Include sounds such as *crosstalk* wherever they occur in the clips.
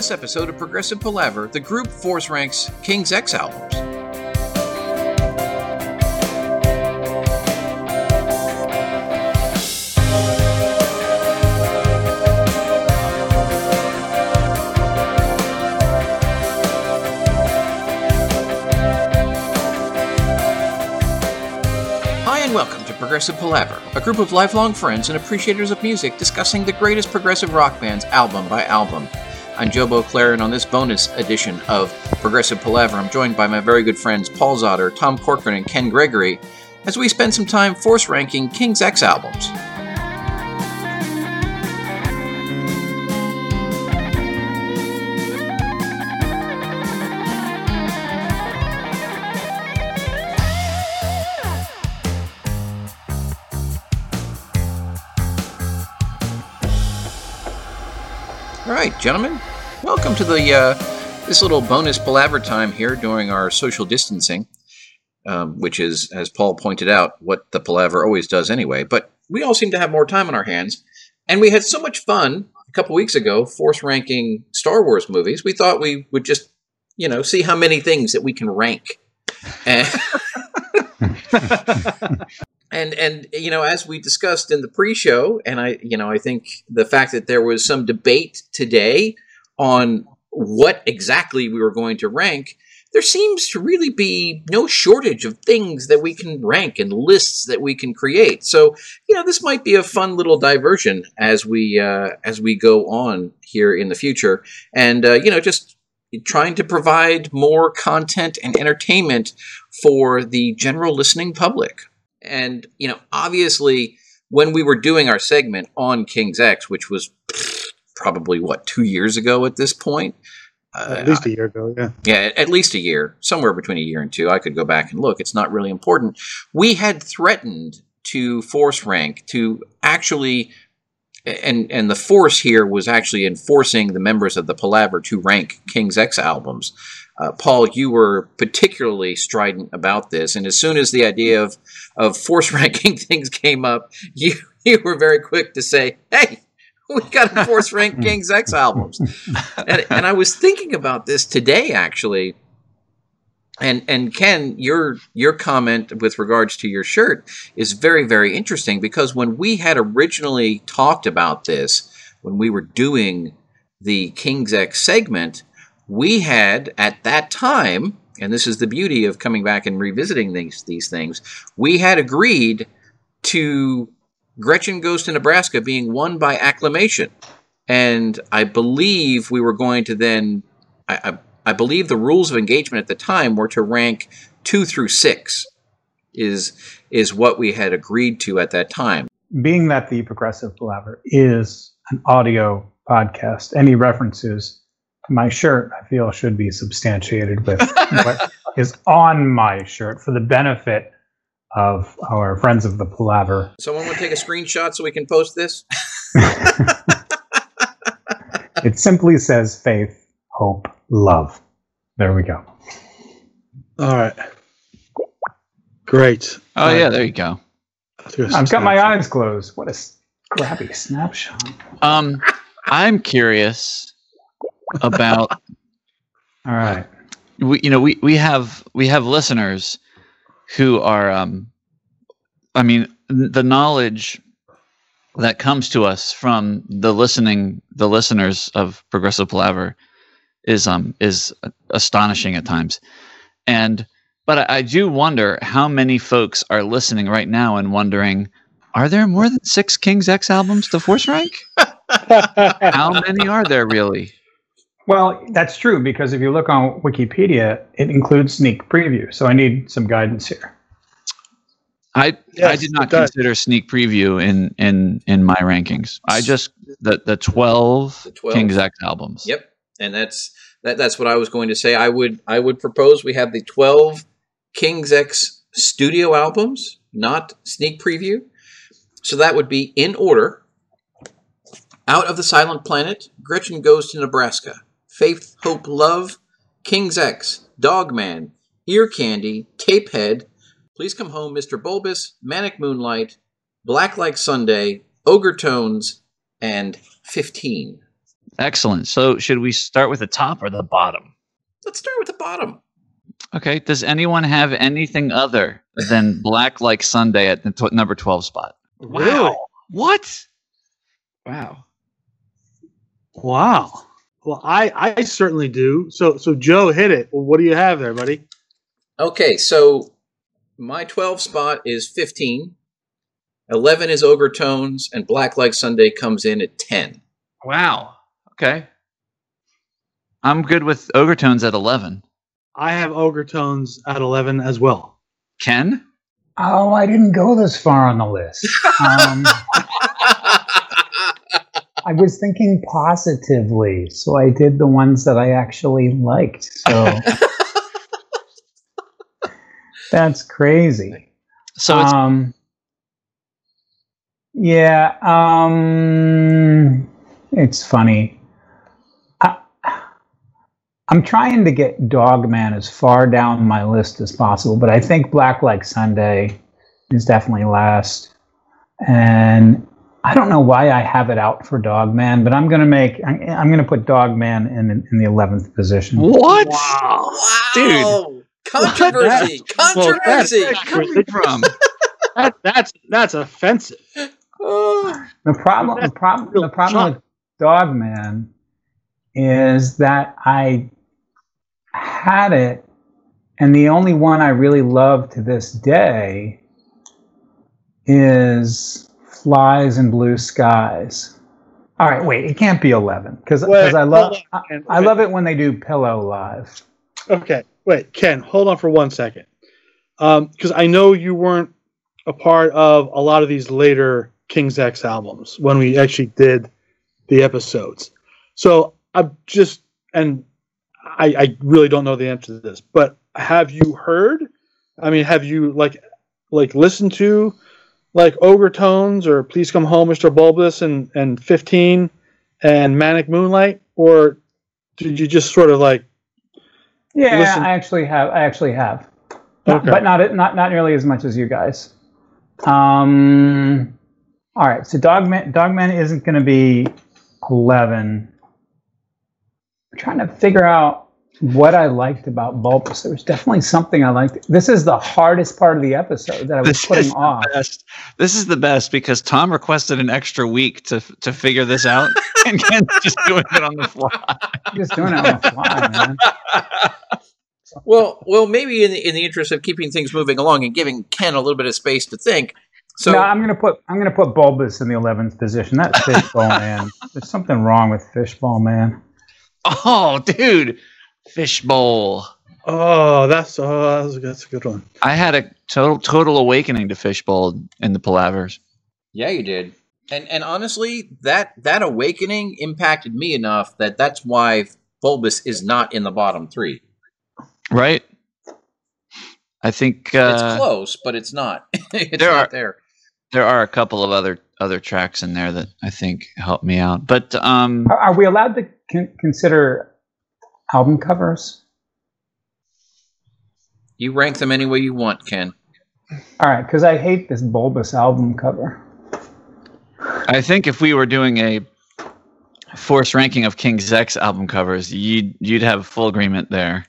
This episode of Progressive Palaver, the group force ranks King's X albums. Hi, and welcome to Progressive Palaver, a group of lifelong friends and appreciators of music discussing the greatest progressive rock bands album by album. I'm Joe Beauclair, and on this bonus edition of Progressive Palaver, I'm joined by my very good friends Paul Zotter, Tom Corcoran, and Ken Gregory as we spend some time force ranking King's X albums. All right, gentlemen, welcome to the uh, this little bonus palaver time here during our social distancing, um, which is, as Paul pointed out, what the palaver always does anyway. But we all seem to have more time on our hands, and we had so much fun a couple weeks ago force ranking Star Wars movies. We thought we would just, you know, see how many things that we can rank. And *laughs* and and you know as we discussed in the pre-show and i you know i think the fact that there was some debate today on what exactly we were going to rank there seems to really be no shortage of things that we can rank and lists that we can create. So you know this might be a fun little diversion as we uh, as we go on here in the future. And uh, you know just trying to provide more content and entertainment for the general listening public. And, you know, obviously, when we were doing our segment on King's X, which was probably, what, two years ago at this point? Uh, at least a year ago, yeah. Yeah, at least a year, somewhere between a year and two. I could go back and look. It's not really important. We had threatened to force rank, to actually and and the force here was actually enforcing the members of the Palaver to rank King's X albums. Uh, Paul, you were particularly strident about this, and as soon as the idea of of force *laughs* ranking things came up, you you were very quick to say, "Hey, *laughs* we got to force *laughs* rank King's X albums." And, and I was thinking about this today, actually. And and Ken, your your comment with regards to your shirt is very very interesting because when we had originally talked about this, when we were doing the King's X segment, we had at that time, and this is the beauty of coming back and revisiting these these things, we had agreed to Gretchen Goes to Nebraska being won by acclamation, and I believe we were going to then. I, I, I believe the rules of engagement at the time were to rank two through six, is is what we had agreed to at that time. Being that the Progressive Palaver is an audio podcast, any references to my shirt, I feel, should be substantiated with *laughs* what is on my shirt for the benefit of our friends of the Palaver. Someone want to take a screenshot so we can post this? *laughs* it simply says faith, hope, love. There we go. All right. Great. Oh Uh, yeah, there you go. I've got my eyes closed. What a scrappy snapshot. Um, I'm curious about All right. we, you know, we we have we have listeners who are, um, I mean, the knowledge that comes to us from the listening, the listeners of Progressive Palaver is um is astonishing at times, and but I, I do wonder how many folks are listening right now and wondering, are there more than six King's X albums to force rank? *laughs* how many are there really? Well, that's true because if you look on Wikipedia, it includes sneak preview. So I need some guidance here. I I did not consider sneak preview in in in my rankings. I just the the twelve, The 12. King's X albums. Yep, and that's that. That's what I was going to say. I would I would propose we have the twelve King's X studio albums, not sneak preview. So that would be in order. Out of the Silent Planet, Gretchen Goes to Nebraska, Faith, Hope, Love, King's X, Dogman, Ear Candy, Tapehead, Please Come Home, Mr. Bulbous, Manic Moonlight, Black Like Sunday, Ogre Tones, and 15. Excellent. So, should we start with the top or the bottom? Let's start with the bottom. Okay. Does anyone have anything other than *laughs* Black Like Sunday at the tw- number 12 spot? Really? What? Wow. Wow. Well, I I certainly do. So so Joe, hit it. Well, what do you have there, buddy? Okay, so my 12 spot is 15. 11 is Ogre Tones, and Black Like Sunday comes in at 10. Wow. Okay. I'm good with Ogre Tones at 11. I have Ogre Tones at eleven as well. Ken? Oh, I didn't go this far on the list. *laughs* Um, I was thinking positively, so I did the ones that I actually liked. So *laughs* that's crazy. So it's um, yeah, um, it's funny. I, I'm trying to get Dogman as far down my list as possible, but I think Black Like Sunday is definitely last. And I don't know why I have it out for Dogman, but I'm gonna make I'm, I'm gonna put Dogman in in the 11th position. what? Wow. Wow! Controversy! Well, that's Controversy! actually- From That, that's that's offensive. Oh. The problem, the problem, real the problem shock. with Dogman is that I had it, and the only one I really love to this day is Flies and Blue Skies. All right, wait, it can't be eleven because Wait, I love I, on, Ken. I love it when they do Pillow live. Okay, wait, Ken, hold on for one second. Um, because I know you weren't a part of a lot of these later King's X albums when we actually did the episodes. So I'm just, and I, I really don't know the answer to this, but have you heard? I mean, have you like, like listened to like Ogre Tones or Please Come Home, Mr. Bulbous and, and 15 and Manic Moonlight? Or did you just sort of like, Yeah, Listen- I actually have. I actually have, Not- but not not not nearly as much as you guys. Um, all right, so Dogman Dogman isn't going to be eleven. I'm trying to figure out what I liked about Bulbous. There was definitely something I liked. This is the hardest part of the episode that I was This putting off. best. This is the best because Tom requested an extra week to to figure this out, *laughs* and Ken's just doing it on the fly. Just doing it on the fly, man. Well, well, maybe in the, in the interest of keeping things moving along and giving Ken a little bit of space to think. So, no, I'm gonna put I'm gonna put Bulbous in the eleventh position. That fishbowl man. There's something wrong with fishbowl man. Oh, dude, fishbowl. oh, that's, oh, that's, that's a good one. I had a total total awakening to fishbowl in the palavers. yeah, you did. And and honestly, that that awakening impacted me enough that that's why Bulbous is not in the bottom three. Right. I think It's uh, close, but it's not. *laughs* it's there not are- there. there are a couple of other other tracks in there that I think help me out. But um, Are, are we allowed to con- consider album covers? You rank them any way you want, Ken. All right, because I hate this bulbous album cover. I think if we were doing a force ranking of King's X album covers, you'd you'd have full agreement there.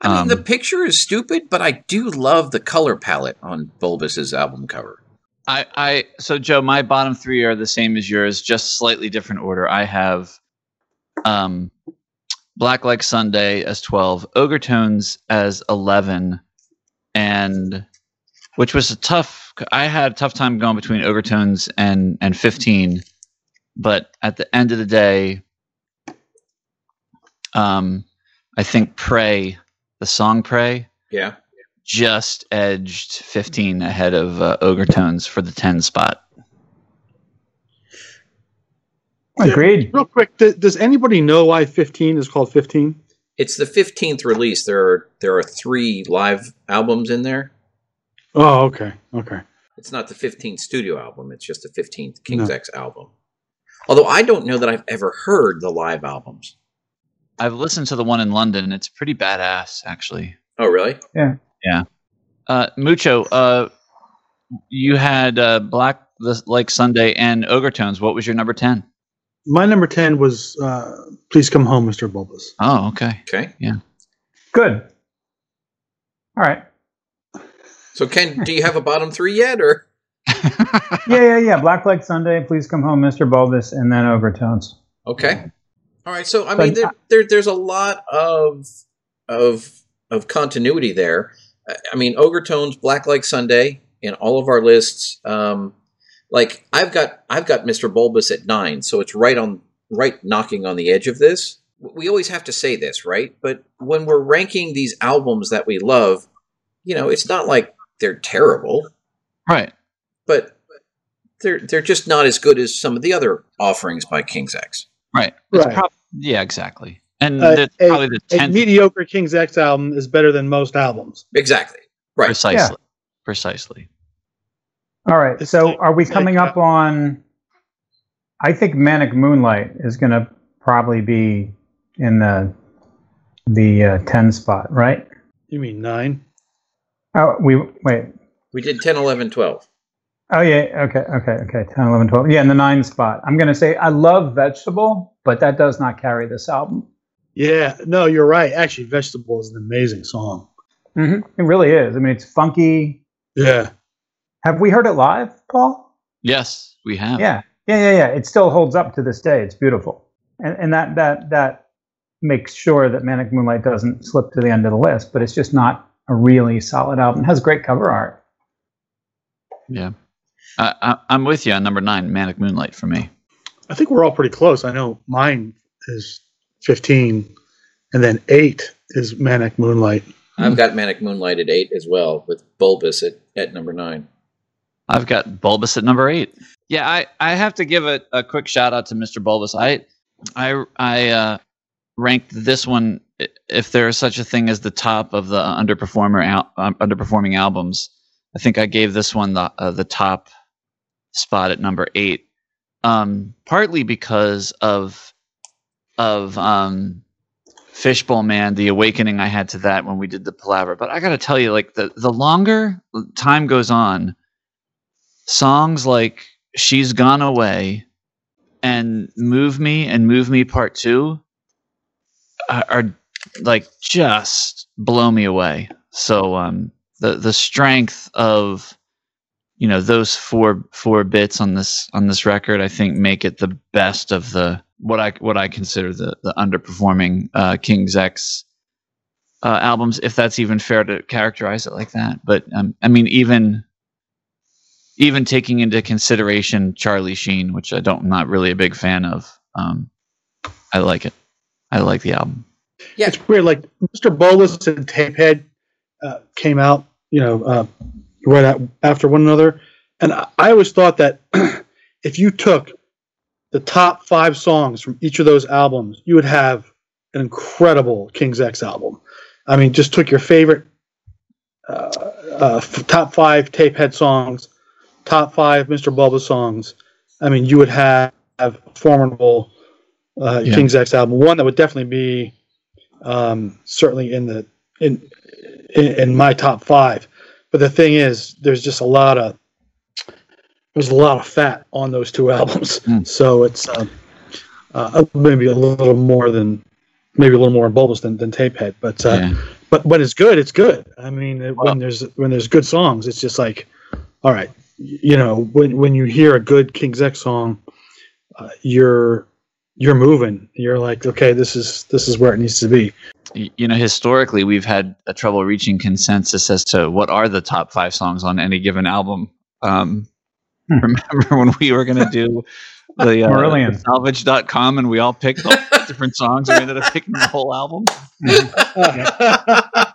I mean, Um, the picture is stupid, but I do love the color palette on Bulbous's album cover. I, I so Joe, my bottom three are the same as yours, just slightly different order. I have um Black Like Sunday as twelve, Ogre Tones as eleven, and which was a tough I had a tough time going between Ogre Tones and and fifteen, but at the end of the day, um I think Pray, the song Pray, Yeah. just edged 15 ahead of uh, Ogre Tones for the 10 spot. Agreed. Real quick, th- does anybody know why 15 is called 15? It's the 15th release. There are there are three live albums in there. Oh, okay. Okay. It's not the 15th studio album. It's just the 15th King's No. X album. Although I don't know that I've ever heard the live albums. I've listened to the one in London. It's pretty badass, actually. Oh, really? Yeah. Yeah. Uh, Mucho, uh, you had uh, Black the, like Sunday and Ogre Tones. What was your number 10? My number ten was uh, "Please Come Home, Mr. Bulbous." Oh, okay. Okay. Yeah. Good. All right. So Ken, do you have a bottom three yet, or *laughs* Yeah, yeah, yeah. Black Like Sunday, please come home, Mr. Bulbous, and then Ogre Tones. okay? All right. So I But mean, there, there there's a lot of of of continuity there. I- I mean, Ogre Tones, Black Like Sunday, in all of our lists. Um, like I've got I've got Mr. Bulbous at nine, so it's right on right knocking on the edge of this. We always have to say this, right? But when we're ranking these albums that we love, you know, it's not like they're terrible. Right. but they're they're just not as good as some of the other offerings by King's X. Right. Right. prob- yeah, exactly. And Uh, that's a- probably the A tenth mediocre King's X album is better than most albums. Exactly. Right. precisely. Precisely. All right. It's So like- are we coming like, up on? I think Manic Moonlight is going to probably be in the the uh, ten spot, right? You mean nine? Oh, we wait. We did 10, 11, 12. Oh yeah. Okay. Okay. Okay. 10, 11, 12. Yeah, in the nine spot. I'm going to say I love Vegetable, but that does not carry this album. Yeah, no, you're right. Actually, Vegetable is an amazing song. hmm It really is. I mean, it's funky. Yeah, Have we heard it live, Paul? Yes, we have. Yeah, yeah, yeah, yeah. It still holds up to this day. It's beautiful, and and that that that makes sure that Manic Moonlight doesn't slip to the end of the list. But it's just not a really solid album. It has great cover art. Yeah. I, I, I'm with you on number nine, Manic Moonlight for me. I think we're all pretty close. I know mine is 15, and then eight is Manic Moonlight. I've got Manic Moonlight at eight as well, with Bulbous at, at number nine. I've got Bulbous at number eight. Yeah, I, I have to give a, a quick shout out to Mr. Bulbous. I I I uh, ranked this one, if there is such a thing as the top of the underperformer al- um, underperforming albums. I think I gave this one the uh, the top spot at number eight, um, partly because of of um, Fishbowl Man, the awakening I had to that when we did the palaver. But I got to tell you, like the the longer time goes on, songs like "She's Gone Away" and "Move Me" and "Move Me Part 2 are, are like just blow me away. So um, the the strength of you know those four four bits on this on this record, I think, make it the best of the what I what I consider the the underperforming uh, King's X uh, albums, if that's even fair to characterize it like that. But um, I mean, even even taking into consideration Charlie Sheen, which I don't, I'm not really a big fan of. Um, I like it. I like the album. Yeah. It's weird. Like Mr. Bulbous and Tapehead uh, came out, you know, uh, right at, after one another, and I, I always thought that *clears throat* if you took the top five songs from each of those albums, you would have an incredible King's X album. I mean, just took your favorite uh, uh, f- top five Tapehead songs, top five Mr. Bulbous songs. I mean, you would have, have a formidable uh, Yeah. King's X album. One that would definitely be um, certainly in the in, in in my top five. But the thing is, there's just a lot of there's a lot of fat on those two *laughs* albums. Mm. So it's um, uh, maybe a little more than maybe a little more bulbous than, than Tapehead. But uh, yeah. but when it's good, it's good. I mean, when there's when there's good songs, it's just like, all right, you know, when when you hear a good King's X song, uh, you're you're moving. You're like, okay, this is this is where it needs to be. You know, historically, we've had a trouble reaching consensus as to what are the top five songs on any given album. Um, Hmm. *laughs* remember when we were going to do *laughs* the, uh, Marillion. the salvage.com and we all picked all different songs and we ended up picking the whole album? *laughs*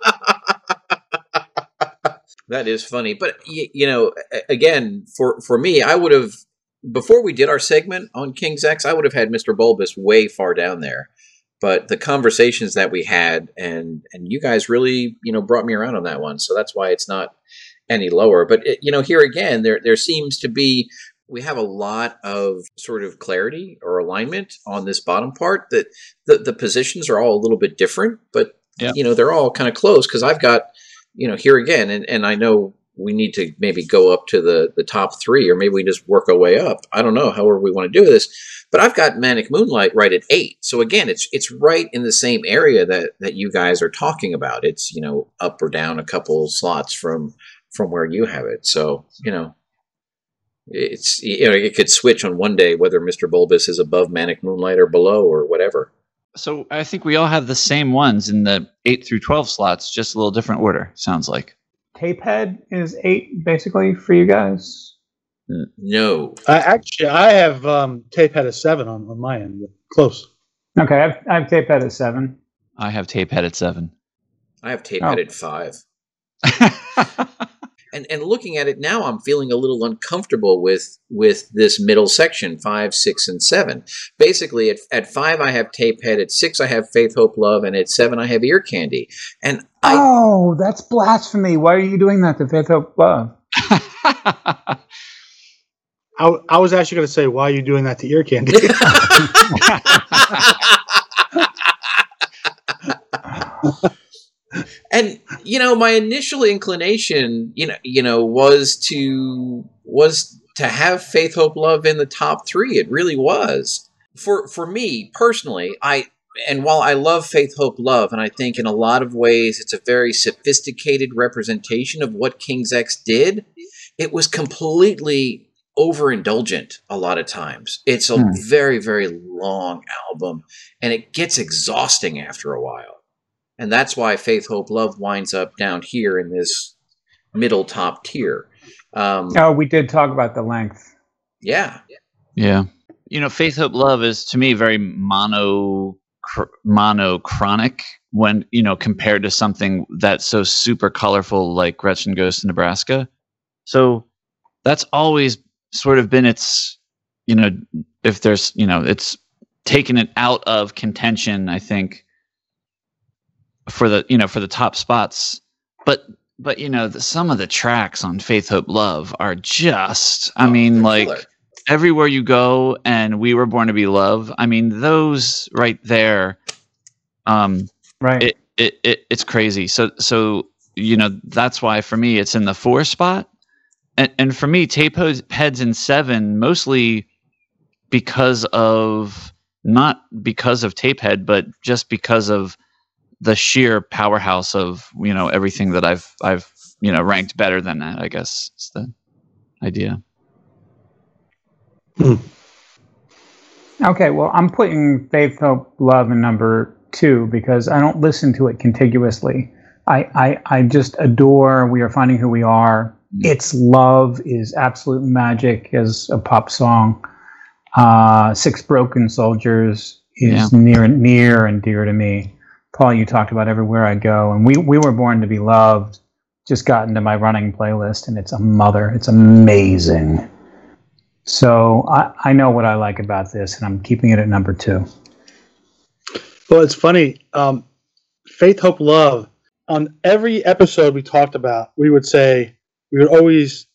That is funny, but y- you know, again, for for me, I would have before we did our segment on King's X, I would have had Mr. Bulbous way far down there. But the conversations that we had, and and you guys really, you know, brought me around on that one, so that's why it's not any lower. But it, you know, here again, there there seems to be we have a lot of sort of clarity or alignment on this bottom part. That the the positions are all a little bit different, but Yeah. you know, they're all kind of close because I've got you know, here again, and, and I know we need to maybe go up to the the top three, or maybe we just work our way up. I don't know. However, we want to do this, but I've got Manic Moonlight right at eight. So again, it's it's right in the same area that that you guys are talking about. It's you know up or down a couple slots from from where you have it. So you know. It's you know it could switch on one day whether Mr. Bulbous is above Manic Moonlight or below or whatever. So I think we all have the same ones in the eight through twelve slots, just a little different order. Sounds like. Tapehead is eight basically for you guys. No, I actually I have um, tape head a seven on, on my end. Close. Okay, I've I've Tapehead at seven. I have tape head at seven. I have tape Oh. headed five. *laughs* And and looking at it now, I'm feeling a little uncomfortable with with this middle section, five, six, and seven. Basically, at, at five I have tape head, at six I have faith, hope, love, and at seven I have ear candy. And I oh, that's blasphemy! Why are you doing that to Faith Hope Love? *laughs* I, I was actually going to say, why are you doing that to ear candy? *laughs* *laughs* and you know my initial inclination you know you know was to was to have faith hope love in the top 3 it really was. For for me personally i and while i love faith hope love and i think in a lot of ways it's a very sophisticated representation of what king's x did it was completely overindulgent a lot of times. It's a Hmm. very very long album and it gets exhausting after a while and that's why faith hope love winds up down here in this middle top tier um, Oh, we did talk about the length. yeah Yeah. You know, Faith, Hope, Love is to me very mono cr- monochronic when, you know, compared to something that's so super colorful like Gretchen Goes to Nebraska. So that's always sort of been its, you know, if there's, you know, it's taken it out of contention, I think, for the, you know, for the top spots. But, but, you know, the, some of the tracks on Faith, Hope, Love are just, I Oh, mean, like, killer. everywhere you go and we were born to be love i mean those right there um Right. it, it, it it's crazy so so you know that's why for me it's in the four spot and and for me tape heads in seven mostly because of not because of tape head but just because of the sheer powerhouse of you know everything that i've i've you know ranked better than that i guess is the idea Okay, well, I'm putting Faith, Hope, Love in number two because I don't listen to it contiguously. I, I, I just adore We Are Finding Who We Are. Its love is absolute magic as a pop song. Uh, Six Broken Soldiers is Yeah. near near and dear to me. Paul, you talked about Everywhere I Go, and we, we were born to be loved. Just got into my running playlist, and it's a mother. It's amazing. So I, I know what I like about this, and I'm keeping it at number two. Well, it's funny. Um, Faith, Hope, Love. On every episode we talked about, we would say we would always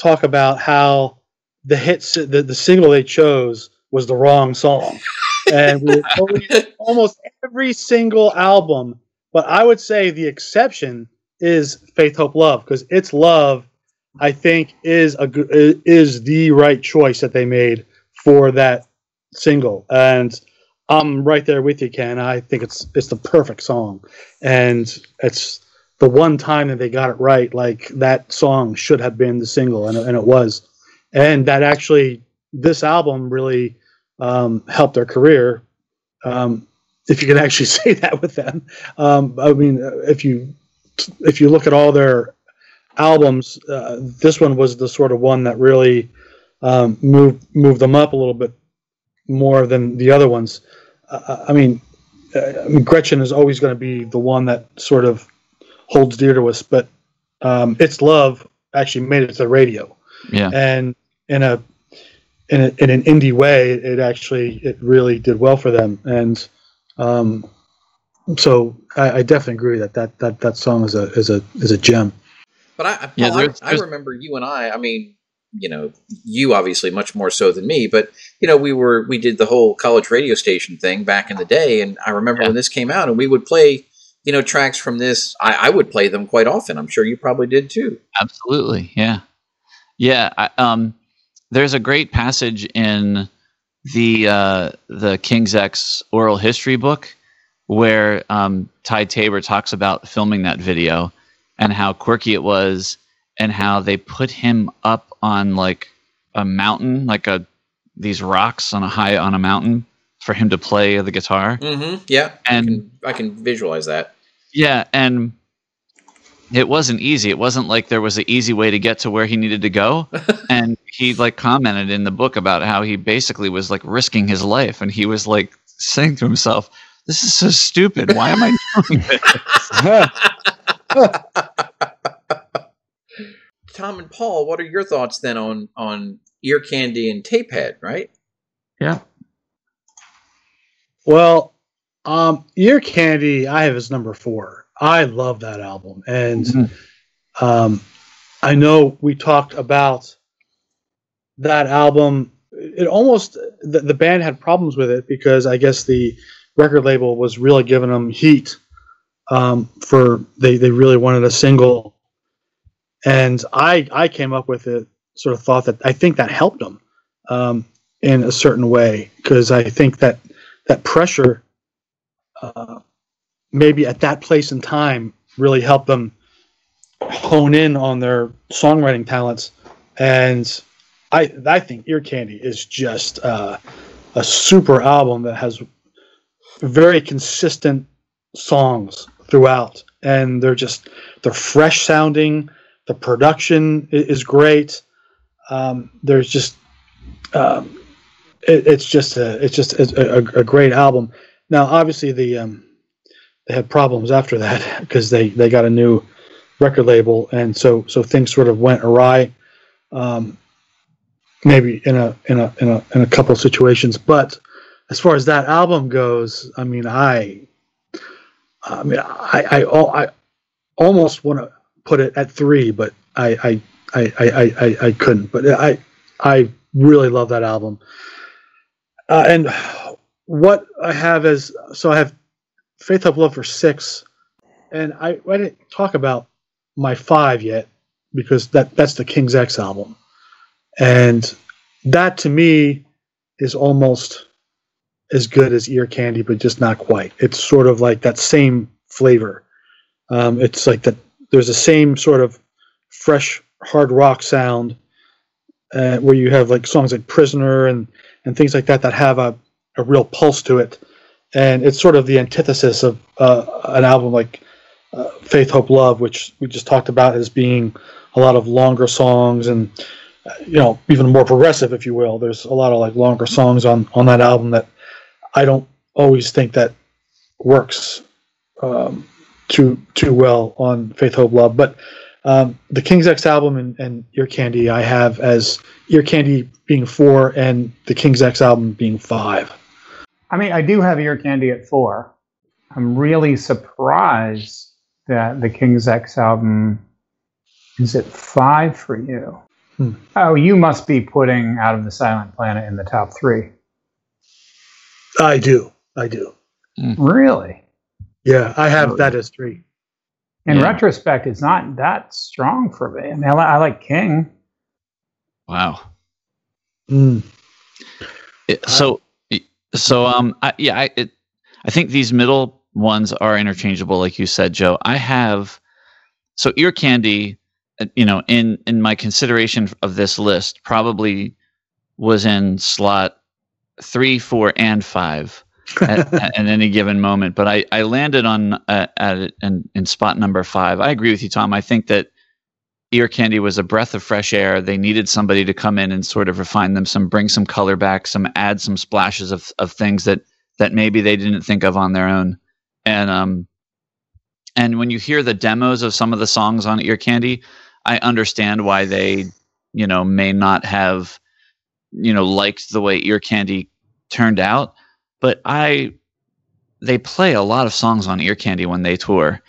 talk about how the hits, the, the single they chose was the wrong song, *laughs* and we almost every single album. But I would say the exception is Faith, Hope, Love because it's love. I think is a is the right choice that they made for that single, and I'm right there with you, Ken. I think it's it's the perfect song, and it's the one time that they got it right. Like that song should have been the single, and, and it was. And that actually, this album really um, helped their career. Um, if you can actually *laughs* say that with them, um, I mean, uh, if you if you look at all their albums, uh, this one was the sort of one that really um, moved moved them up a little bit more than the other ones. Uh, I mean, uh, I mean, Gretchen is always going to be the one that sort of holds dear to us, but um, "It's Love" actually made it to the radio, yeah and in a in, a, in an indie way, it actually it really did well for them, and um, so I, I definitely agree that that that that song is a is a is a gem. But I, Yeah, Paul, I- there's- I, remember you and I. I mean, you know, you obviously much more so than me, but you know, we were we did the whole college radio station thing back in the day, and I remember Yeah. when this came out, and we would play you know tracks from this, I, I would play them quite often. I'm sure you probably did too. Absolutely, yeah, yeah. I, um, there's a great passage in the uh, the King's X oral history book where um, Ty Tabor talks about filming that video and how quirky it was, and how they put him up on like a mountain, like a these rocks on a high on a mountain for him to play the guitar. Mm-hmm. Yeah, And- I can, I can visualize that. Yeah, and it wasn't easy. It wasn't like there was an easy way to get to where he needed to go. *laughs* and he like commented in the book about how he basically was like risking his life and he was like saying to himself, This is so stupid. Why am I doing this? *laughs* Tom and Paul, what are your thoughts then on on ear candy and tape head? Right? Yeah. Well, um, Ear Candy, I have as number four. I love that album, and Mhm. um, I know we talked about that album. It almost the, the band had problems with it because I guess the record label was really giving them heat um, for they they really wanted a single, and I I came up with it. Sort of thought that I think that helped them um, in a certain way because I think that that pressure uh, maybe at that place and time really helped them hone in on their songwriting talents. And i i think ear candy is just uh, a super album that has very consistent songs throughout. And they're just they're fresh sounding. The production is great. Um, there's just um, it, it's just a it's just a, a, a great album. Now, obviously, the um, they had problems after that because they they got a new record label, and so so things sort of went awry. Um, maybe in a in a in a in a couple situations, but as far as that album goes, I mean, I I mean, I I, I almost want to put it at three, but I I I I, I, I, I couldn't. But I I really love that album. Uh, and what I have is so I have Faith, Hope, Love for six, and I, I didn't talk about my five yet because that that's the King's X album, and that to me is almost as good as Ear Candy, but just not quite. It's sort of like that same flavor. Um, it's like that. There's the same sort of fresh hard rock sound uh, where you have like songs like Prisoner and and things like that that have a, a real pulse to it. And it's sort of the antithesis of uh, an album like uh, Faith, Hope, Love, which we just talked about as being a lot of longer songs and uh, you know even more progressive, if you will. There's a lot of like longer songs on on that album that I don't always think that works um, too too well on Faith, Hope, Love, but um, the King's X album and, and Ear Candy I have as Ear Candy being four and the King's X album being five. I mean, I do have Ear Candy at four. I'm really surprised that the King's X album is at five for you. Hmm. Oh, you must be putting Out of the Silent Planet in the top three. I do. I do. Really? Yeah, I have Oh, that as three. In Yeah. retrospect, it's not that strong for me. I mean, I, li- I like King. Wow. Mm. It- so so um I, yeah I it, I think these middle ones are interchangeable like you said Joe. I have so ear candy uh, you know in in my consideration of this list probably was in slot 3 4 and 5 *laughs* at, at any given moment but I I landed on uh, at in, in spot number 5. I agree with you Tom. I think that Ear Candy was a breath of fresh air. They needed somebody to come in and sort of refine them, some bring some color back, some add some splashes of of things that that maybe they didn't think of on their own. And um and when you hear the demos of some of the songs on Ear Candy, I understand why they, you know, may not have you know liked the way Ear Candy turned out, but I they play a lot of songs on Ear Candy when they tour.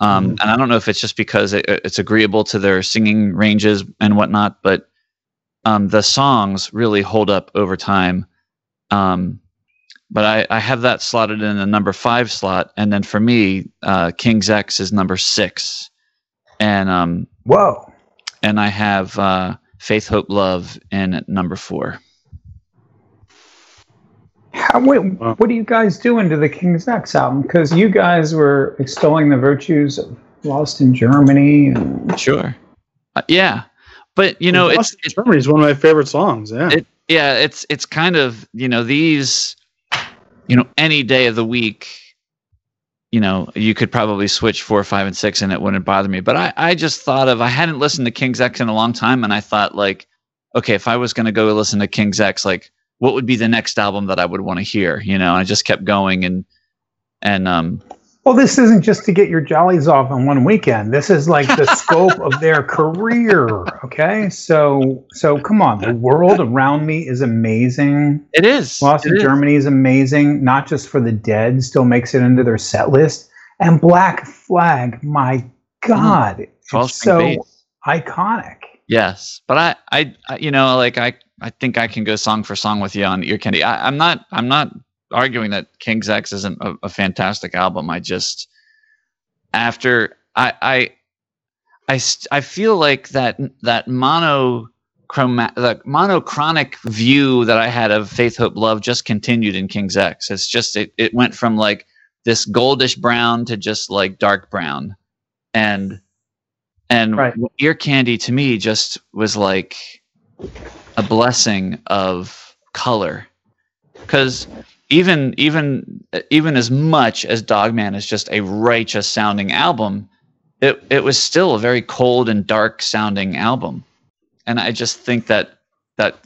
Um, and I don't know if it's just because it, it's agreeable to their singing ranges and whatnot, but um, the songs really hold up over time. Um, but I, I have that slotted in the number five slot, and then for me, uh, King's X is number six, and um, Whoa. and I have uh, Faith, Hope, Love in at number four. How, wait, Wow. what are you guys doing to the King's X album? Because you guys were extolling the virtues of Lost in Germany. And Sure. Uh, yeah, but you know, it's, Lost in it's Germany is one of my favorite songs. Yeah. it, yeah, it's it's kind of you know these, you know, any day of the week, you know, you could probably switch four, five, and six, and it wouldn't bother me. But I I just thought of I hadn't listened to King's X in a long time, and I thought like, okay, if I was going to go listen to King's X, like, what would be the next album that I would want to hear? You know, I just kept going and and um well, this isn't just to get your jollies off on one weekend. This is like the *laughs* scope of their career. Okay, so so come on, the world around me is amazing. it is Lost it in is. Germany is amazing, not just for the dead, still makes it into their set list. And Black Flag, my God, Twelve it's so bass. iconic. Yes, but I, I, I, you know, like I, I think I can go song for song with you on Ear Candy. I, I'm not, I'm not arguing that King's X isn't a, a fantastic album. I just, after I, I, I, st- I feel like that that monochroma, the monochronic view that I had of Faith, Hope, Love just continued in King's X. It's just it, it went from like this goldish brown to just like dark brown, and and Right. ear candy to me just was like a blessing of color. Because even even even as much as dogman is just a righteous sounding album it it was still a very cold and dark sounding album. And i just think that that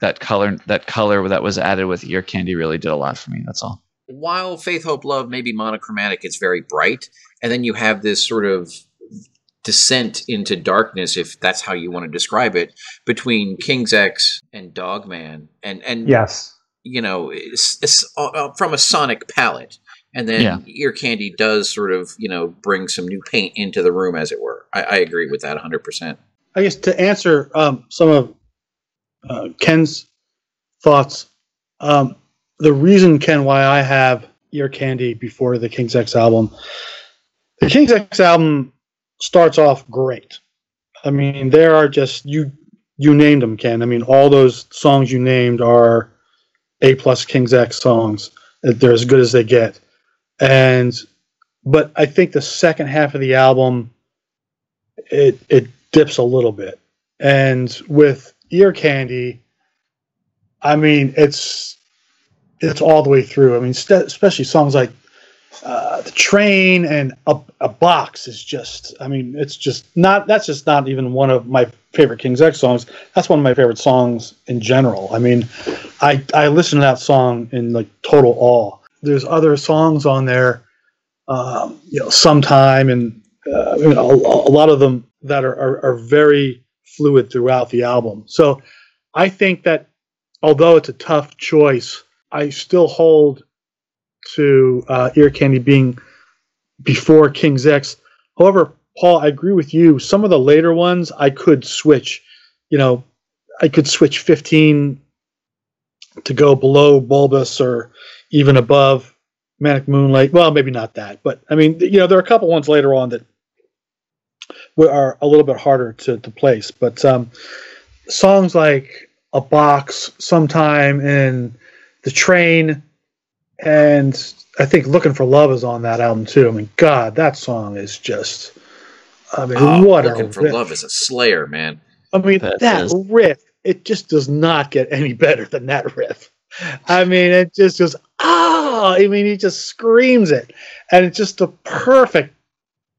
that color that color that was added with ear candy really did a lot for me that's all. While Faith, Hope, Love may be monochromatic, it's very bright, and then you have this sort of descent into darkness, if that's how you want to describe it, between King's X and Dogman, and and Yes. you know, it's, it's uh, uh, from a sonic palette, and then Yeah. Ear Candy does sort of you know bring some new paint into the room, as it were. I, I agree with that 100. percent I guess to answer um, some of uh, Ken's thoughts, um, the reason Ken why I have Ear Candy before the King's X album, the King's X album starts off great. I mean, there are just you you named them, Ken. I mean, all those songs you named are A plus King's X songs. They're as good as they get, and but I think the second half of the album it it dips a little bit. And with ear candy, I mean, it's it's all the way through. I mean, st- especially songs like uh, the train and a, a box is just. I mean, it's just not. That's just not even one of my favorite King's X songs. That's one of my favorite songs in general. I mean, I I listen to that song in like total awe. There's other songs on there, um, you know, sometime and uh, you know, a, a lot of them that are, are, are very fluid throughout the album. So I think that although it's a tough choice, I still hold to uh, Ear Candy being before King's X. However, Paul, I agree with you. Some of the later ones I could switch. You know, I could switch 15 to go below Bulbous or even above Manic Moonlight. Well, maybe not that, but I mean, you know, there are a couple ones later on that are a little bit harder to, to place. But um, songs like A Box, Sometime, and The Train, and I think Looking for Love is on that album too. I mean, God, that song is just. I mean, what a Oh, looking for riff. love is a slayer, man. I mean, That that, is- riff, it just does not get any better than that riff. I mean, it just goes, ah, I mean, he just screams it. And it's just a perfect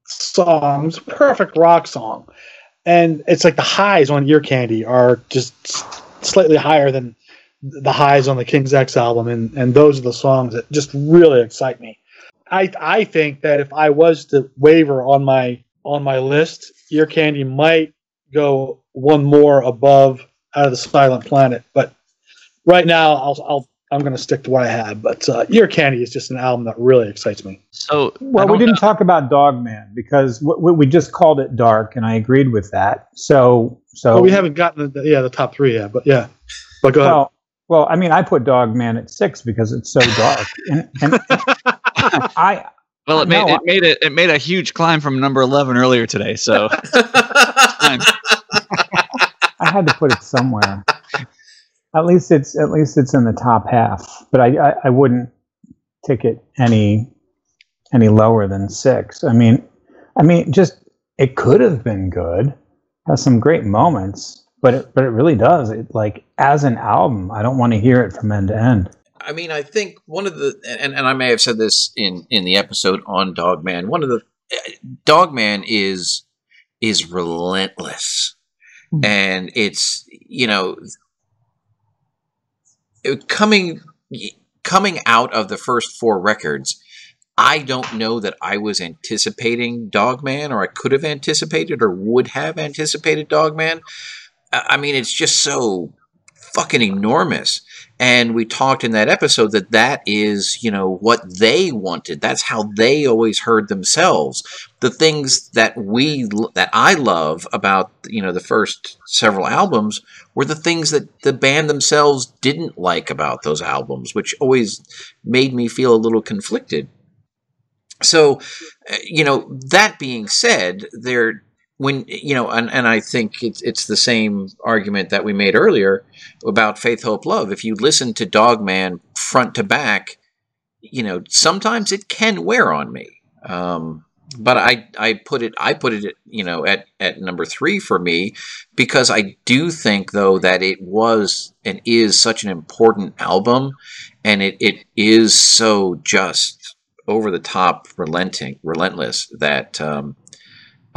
song. It's a perfect rock song. And it's like the highs on Ear Candy are just slightly higher than the highs on the King's X album. And, and those are the songs that just really excite me. I, I think that if I was to waver on my on my list, Ear Candy might go one more above out of the Silent Planet. But right now, I'll, I'll I'm going to stick to what I have. But uh, Ear Candy is just an album that really excites me. so Well, we didn't know- talk about Dogman because w- we just called it dark, and I agreed with that. So, so But we haven't gotten the, yeah the top three yet. But yeah, but go ahead. Well, Well, I mean, I put Dog Man at six because it's so dark, and, and, and *laughs* I Well, it made No, it made it it made a huge climb from number eleven earlier today. So. *laughs* I had to put it somewhere. At least it's at least it's in the top half, but I I, I wouldn't tick it any any lower than six. I mean, I mean, just it could have been good, has some great moments, but it but it really does. It like as an album, I don't want to hear it from end to end. I mean, I think one of the and, and I may have said this in in the episode on Dogman. One of the Dogman is is relentless, Hmm. and it's you know coming coming out of the first four records. I don't know that I was anticipating Dogman, or I could have anticipated, or would have anticipated Dogman. I mean, it's just so fucking enormous. And we talked in that episode that that is you know what they wanted. That's how they always heard themselves. The things that we that i love about you know the first several albums were the things that the band themselves didn't like about those albums which always made me feel a little conflicted. So uh, you know that being said there when you know and, and i think it's, it's the same argument that we made earlier about faith hope love. If you listen to dogman front to back you know sometimes it can wear on me. Um, but i i put it i put it you know at at number three for me because i do think though that it was and is such an important album and it, it is so just over the top relenting relentless that um,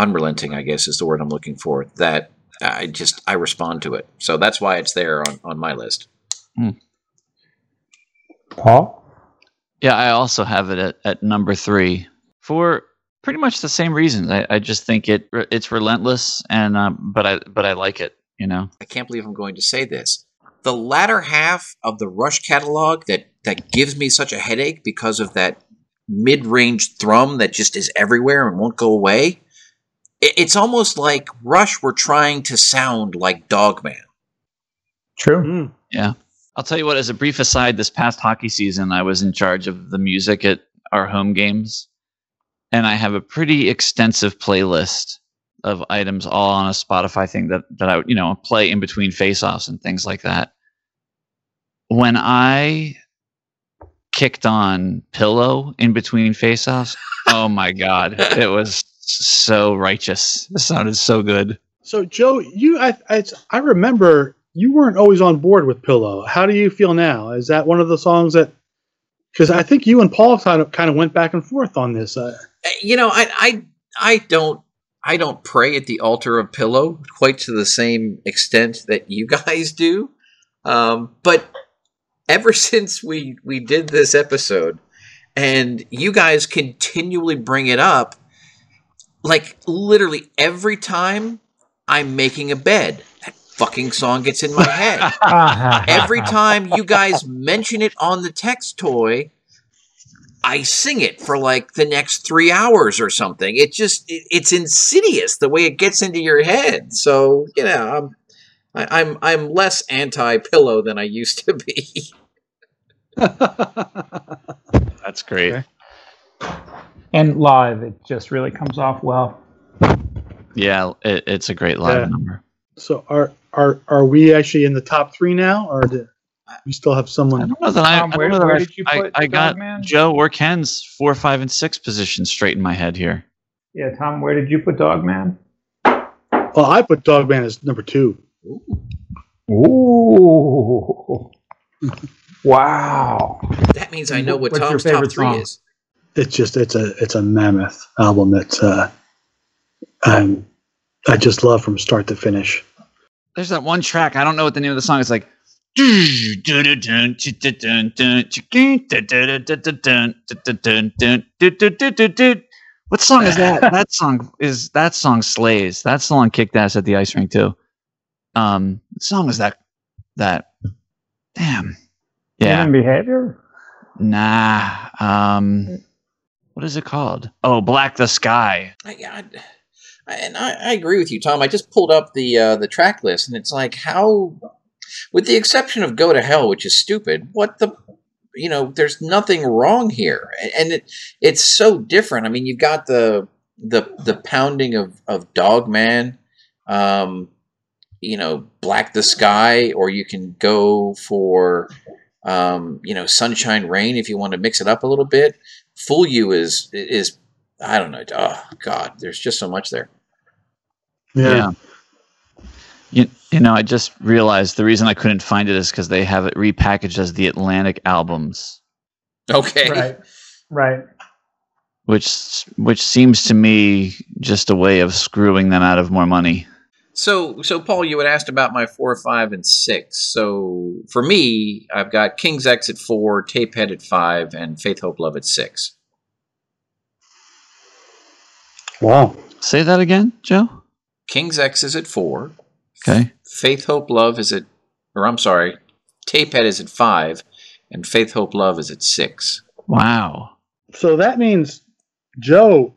unrelenting i guess is the word i'm looking for that i just i respond to it. So that's why it's there on, on my list. Paul, Yeah, I also have it at, at number three for pretty much the same reasons. I, I just think it it's relentless, and um, but I but I like it. You know, i can't believe i'm going to say this. The latter half of the rush catalog that that gives me such a headache because of that mid-range thrum that just is everywhere and won't go away it, it's almost like rush were trying to sound like dogman true. Mm. I'll tell you what. As a brief aside, this past hockey season, I was in charge of the music at our home games, and I have a pretty extensive playlist of items all on a Spotify thing that that I would you know play in between face-offs and things like that. When I kicked on Pillow in between face-offs, oh my god, it was so righteous. It sounded so good. So, Joe, you, I, I, I remember you weren't always on board with Pillow. How do you feel now? Is that one of the songs that? Because I think you and Paul kind of kind of went back and forth on this. Uh, you know I, I i don't i don't pray at the altar of pillow quite to the same extent that you *laughs* guys do um, but ever *laughs* since we we did this episode and you guys continually bring it up like literally every time i'm making a bed that fucking song gets in my head *laughs* every time you guys mention it on the text toy i sing it for like the next three hours or something it just it, it's insidious the way it gets into your head so you know i'm I, i'm i'm less anti-pillow than i used to be That's great. Okay. And live, it just really comes off well. Yeah, it, it's a great live Yeah. number. so, are are are we actually in the top three now, or do we still have I someone? don't know that I, Tom, I, where- know that where I- did you put I got Dogman? Joe or Ken's four, five, and six positions straight in my head here. Yeah, Tom, where did you put Dogman? Well, I put Dogman as number two. Ooh. *laughs* wow. that means i know what What's your tom's top favorite three song? is It's just it's a it's a mammoth album that uh, I'm I just love from start to finish. There's that one track. I don't know what the name of the song is. Like. What song is that? That song is that song slays. That song kicked ass at the ice rink too. Um, what song is that? That damn. Yeah. Human behavior? Nah. Um, what is it called? Oh, Black the Sky. I, I, and I, I agree with you, Tom. I just pulled up the uh, the track list, and it's like how with the exception of Go to Hell, which is stupid. What the you know, there's nothing wrong here, and it it's so different. I mean, you've got the the the pounding of of Dogman, um, you know, Black the Sky, or you can go for um, you know, Sunshine Rain if you want to mix it up a little bit. Fool You is is I don't know. Oh God, there's just so much there. Yeah. yeah. You, you know, I just realized the reason I couldn't find it is because they have it repackaged as the Atlantic albums, Okay. Right. *laughs* Right. which which seems to me just a way of screwing them out of more money. So, so Paul, you had asked about my four, five, and six. So for me, I've got King's X at four, Tapehead at five, and Faith, Hope, Love at six. Wow. Say that again, Joe. King's X is at four, Okay. Faith, Hope, Love is at, or I'm sorry, Tapehead is at five, and Faith, Hope, Love is at six. Wow. So that means, Joe,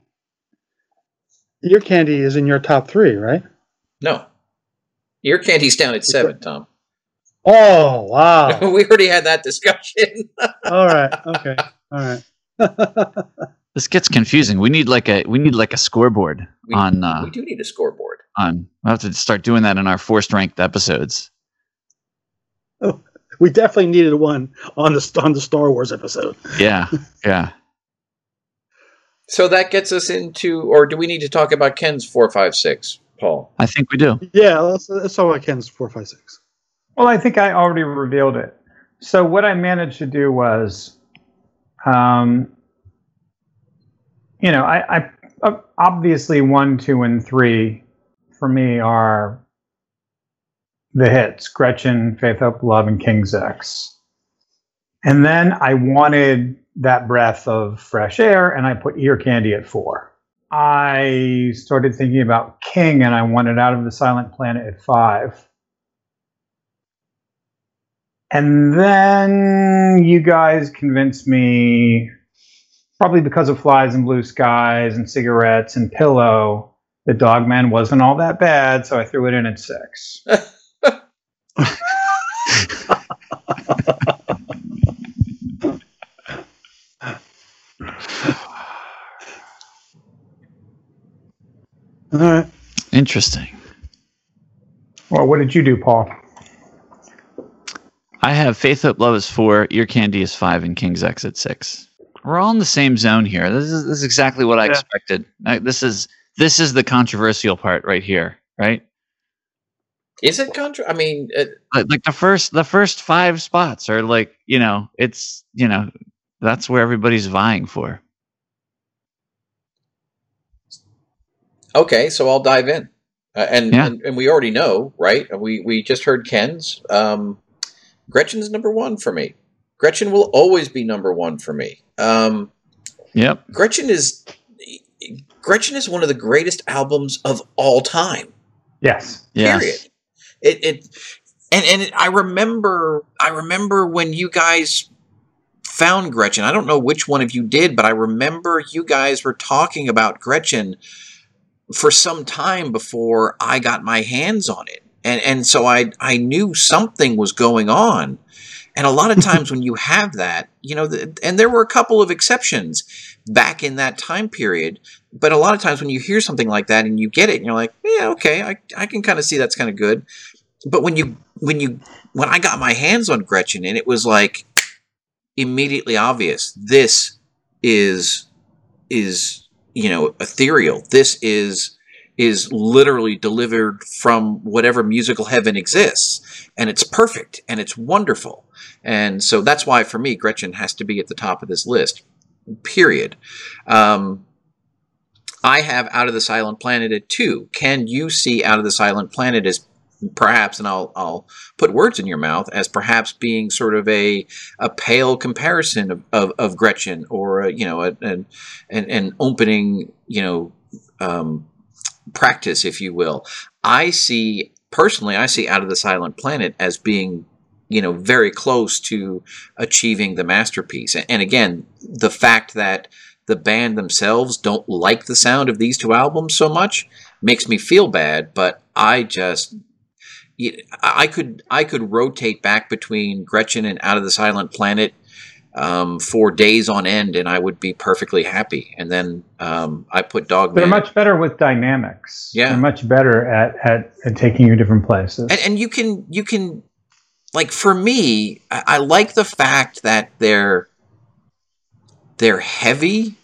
Ear Candy is in your top three, right? No, Ear Candy's down at seven, Tom. Oh, wow. *laughs* we already had that discussion. *laughs* All right. Okay. All right. *laughs* This gets confusing. We need like a we need like a scoreboard We- on uh, we do need a scoreboard. on. We'll have to start doing that in our forced ranked episodes. Oh, we definitely needed one on the on the Star Wars episode. Yeah, yeah. So that gets us into, or do we need to talk about Ken's four, five, six, Paul? I think we do. Yeah, let's, let's talk about Ken's four, five, six. Well, I think I already revealed it. So what I managed to do was, um, you know, I, I uh, obviously one, two, and three for me are the hits: Gretchen, Faith, Hope, Love, and King's X. And then I wanted that breath of fresh air, and I put Ear Candy at four. I started thinking about King, and I wanted Out of the Silent Planet at five. And then you guys convinced me, probably because of flies and blue skies and cigarettes and pillow, that Dogman wasn't all that bad, so I threw it in at six. *laughs* All right. Interesting. Well, what did you do, Paul? I have Faith, Hope, Love is four, Ear Candy is five, and King's X at six. We're all in the same zone here. This is this is exactly what I Yeah. expected. I, this is this is the controversial part right here, right? Is it contra? I mean, uh, Like, like the first the first five spots are like you know it's you know that's where everybody's vying for. Okay, so I'll dive in, uh, and, Yeah. and and we already know, right? We we just heard Ken's. Um, Gretchen's number one for me. Gretchen will always be number one for me. Um, Yep. Gretchen is Gretchen is one of the greatest albums of all time. Yes. Yes. Period. It it and and it, I remember I remember when you guys found Gretchen. I don't know which one of you did, but I remember you guys were talking about Gretchen for some time before I got my hands on it. And and so I I knew something was going on. And a lot of *laughs* times when you have that, you know, the, and there were a couple of exceptions back in that time period, but a lot of times when you hear something like that and you get it and you're like, yeah, okay, I, I can kind of see that's kind of good. But when you when you when I got my hands on Gretchen and it was like immediately obvious, this is is you know ethereal. This is is literally delivered from whatever musical heaven exists, and it's perfect and it's wonderful. And so that's why for me, Gretchen has to be at the top of this list. Period. Um, I have Out of the Silent Planet at two. Can you see Out of the Silent Planet as perhaps, and I'll I'll put words in your mouth as perhaps being sort of a a pale comparison of, of, of Gretchen or a, you know a, an an opening you know um, practice, if you will. I see personally, I see Out of the Silent Planet as being you know very close to achieving the masterpiece. And again, the fact that the band themselves don't like the sound of these two albums so much makes me feel bad, but I just I could I could rotate back between Gretchen and Out of the Silent Planet um, for days on end, and I would be perfectly happy. And then um, I put Dog They're much better with dynamics. Yeah. They're much better at, at, at taking you different places. and, and you can you can like for me I, I like the fact that they're they're heavy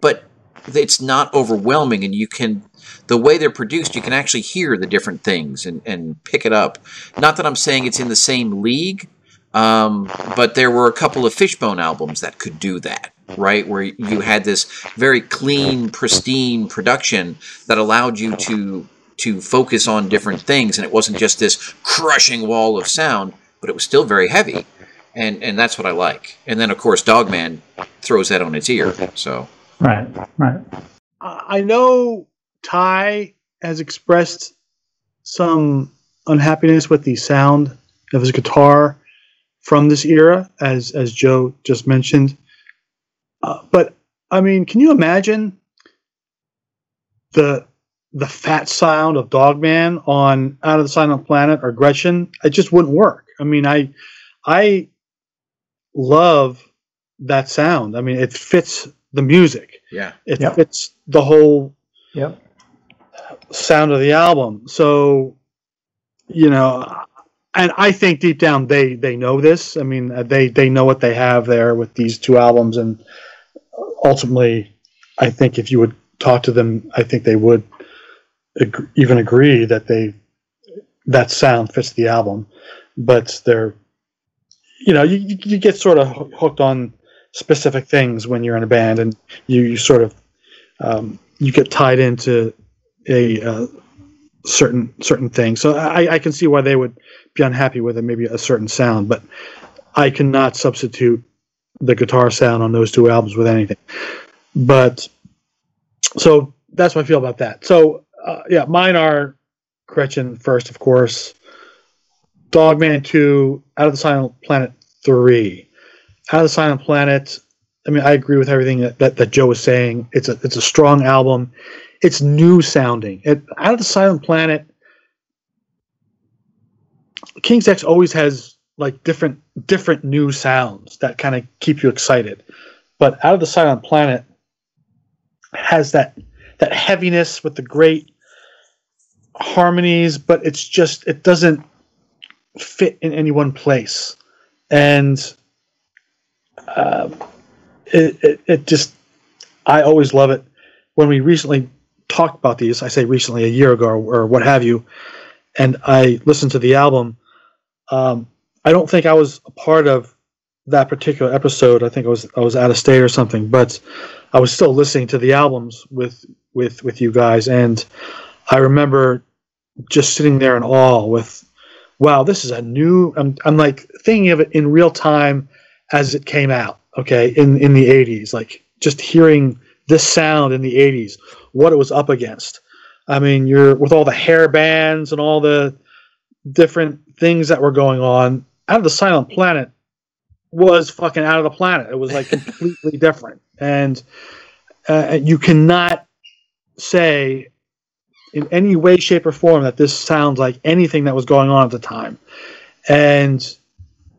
but it's not overwhelming and you can the way they're produced you can actually hear the different things and, and pick it up. Not that i'm saying it's in the same league um, but there were a couple of fishbone albums that could do that right? Where you had this very clean pristine production that allowed you to to focus on different things. And it wasn't just this crushing wall of sound but it was still very heavy. And and that's what i like. And then of course dogman throws that on its ear so. Right, right. I I know Ty has expressed some unhappiness with the sound of his guitar from this era, as as Joe just mentioned. Uh, but I mean, can you imagine the the fat sound of Dogman on Out of the Silent Planet or Gretchen? It just wouldn't work. I mean, I I love that sound. I mean, it fits the music. yeah It Yep. fits the whole Yep. Sound of the album. So, you know, and I think deep down they they know this. I mean, uh, they they know what they have there with these two albums, and ultimately, I think if you would talk to them, I think they would ag- even agree that they that sound fits the album. But they're, you know, you you you get sort of hooked on specific things when you're in a band, and you you sort of um, you get tied into a uh, certain certain thing. So I, I can see why they would be unhappy with it, maybe a certain sound, but I cannot substitute the guitar sound on those two albums with anything. But so that's what I feel about that. So uh, yeah, mine are Gretchen first, of course. Dogman two, Out of the Silent Planet three, Out of the Silent Planet. I mean, I agree with everything that, that, that Joe was saying. It's a it's a strong album. It's new sounding. It, Out of the Silent Planet, King's X always has like different different new sounds that kind of keep you excited. But Out of the Silent Planet has that that heaviness with the great harmonies, but it's just it doesn't fit in any one place, and um, it, it it just I always love it when we recently talked about these. I say recently, a year ago or, or what have you, and I listened to the album. Um, I don't think I was a part of that particular episode. I think I was I was out of state or something, but I was still listening to the albums with with with you guys, and I remember just sitting there in awe with, wow, this is a new. I'm I'm like thinking of it in real time as it came out. Okay, in in the '80s, like just hearing this sound in the '80s, what it was up against. I mean, you're with all the hair bands and all the different things that were going on. Out of the Silent Planet was fucking out of the planet. It was like *laughs* completely different, and uh, you cannot say in any way, shape, or form that this sounds like anything that was going on at the time. And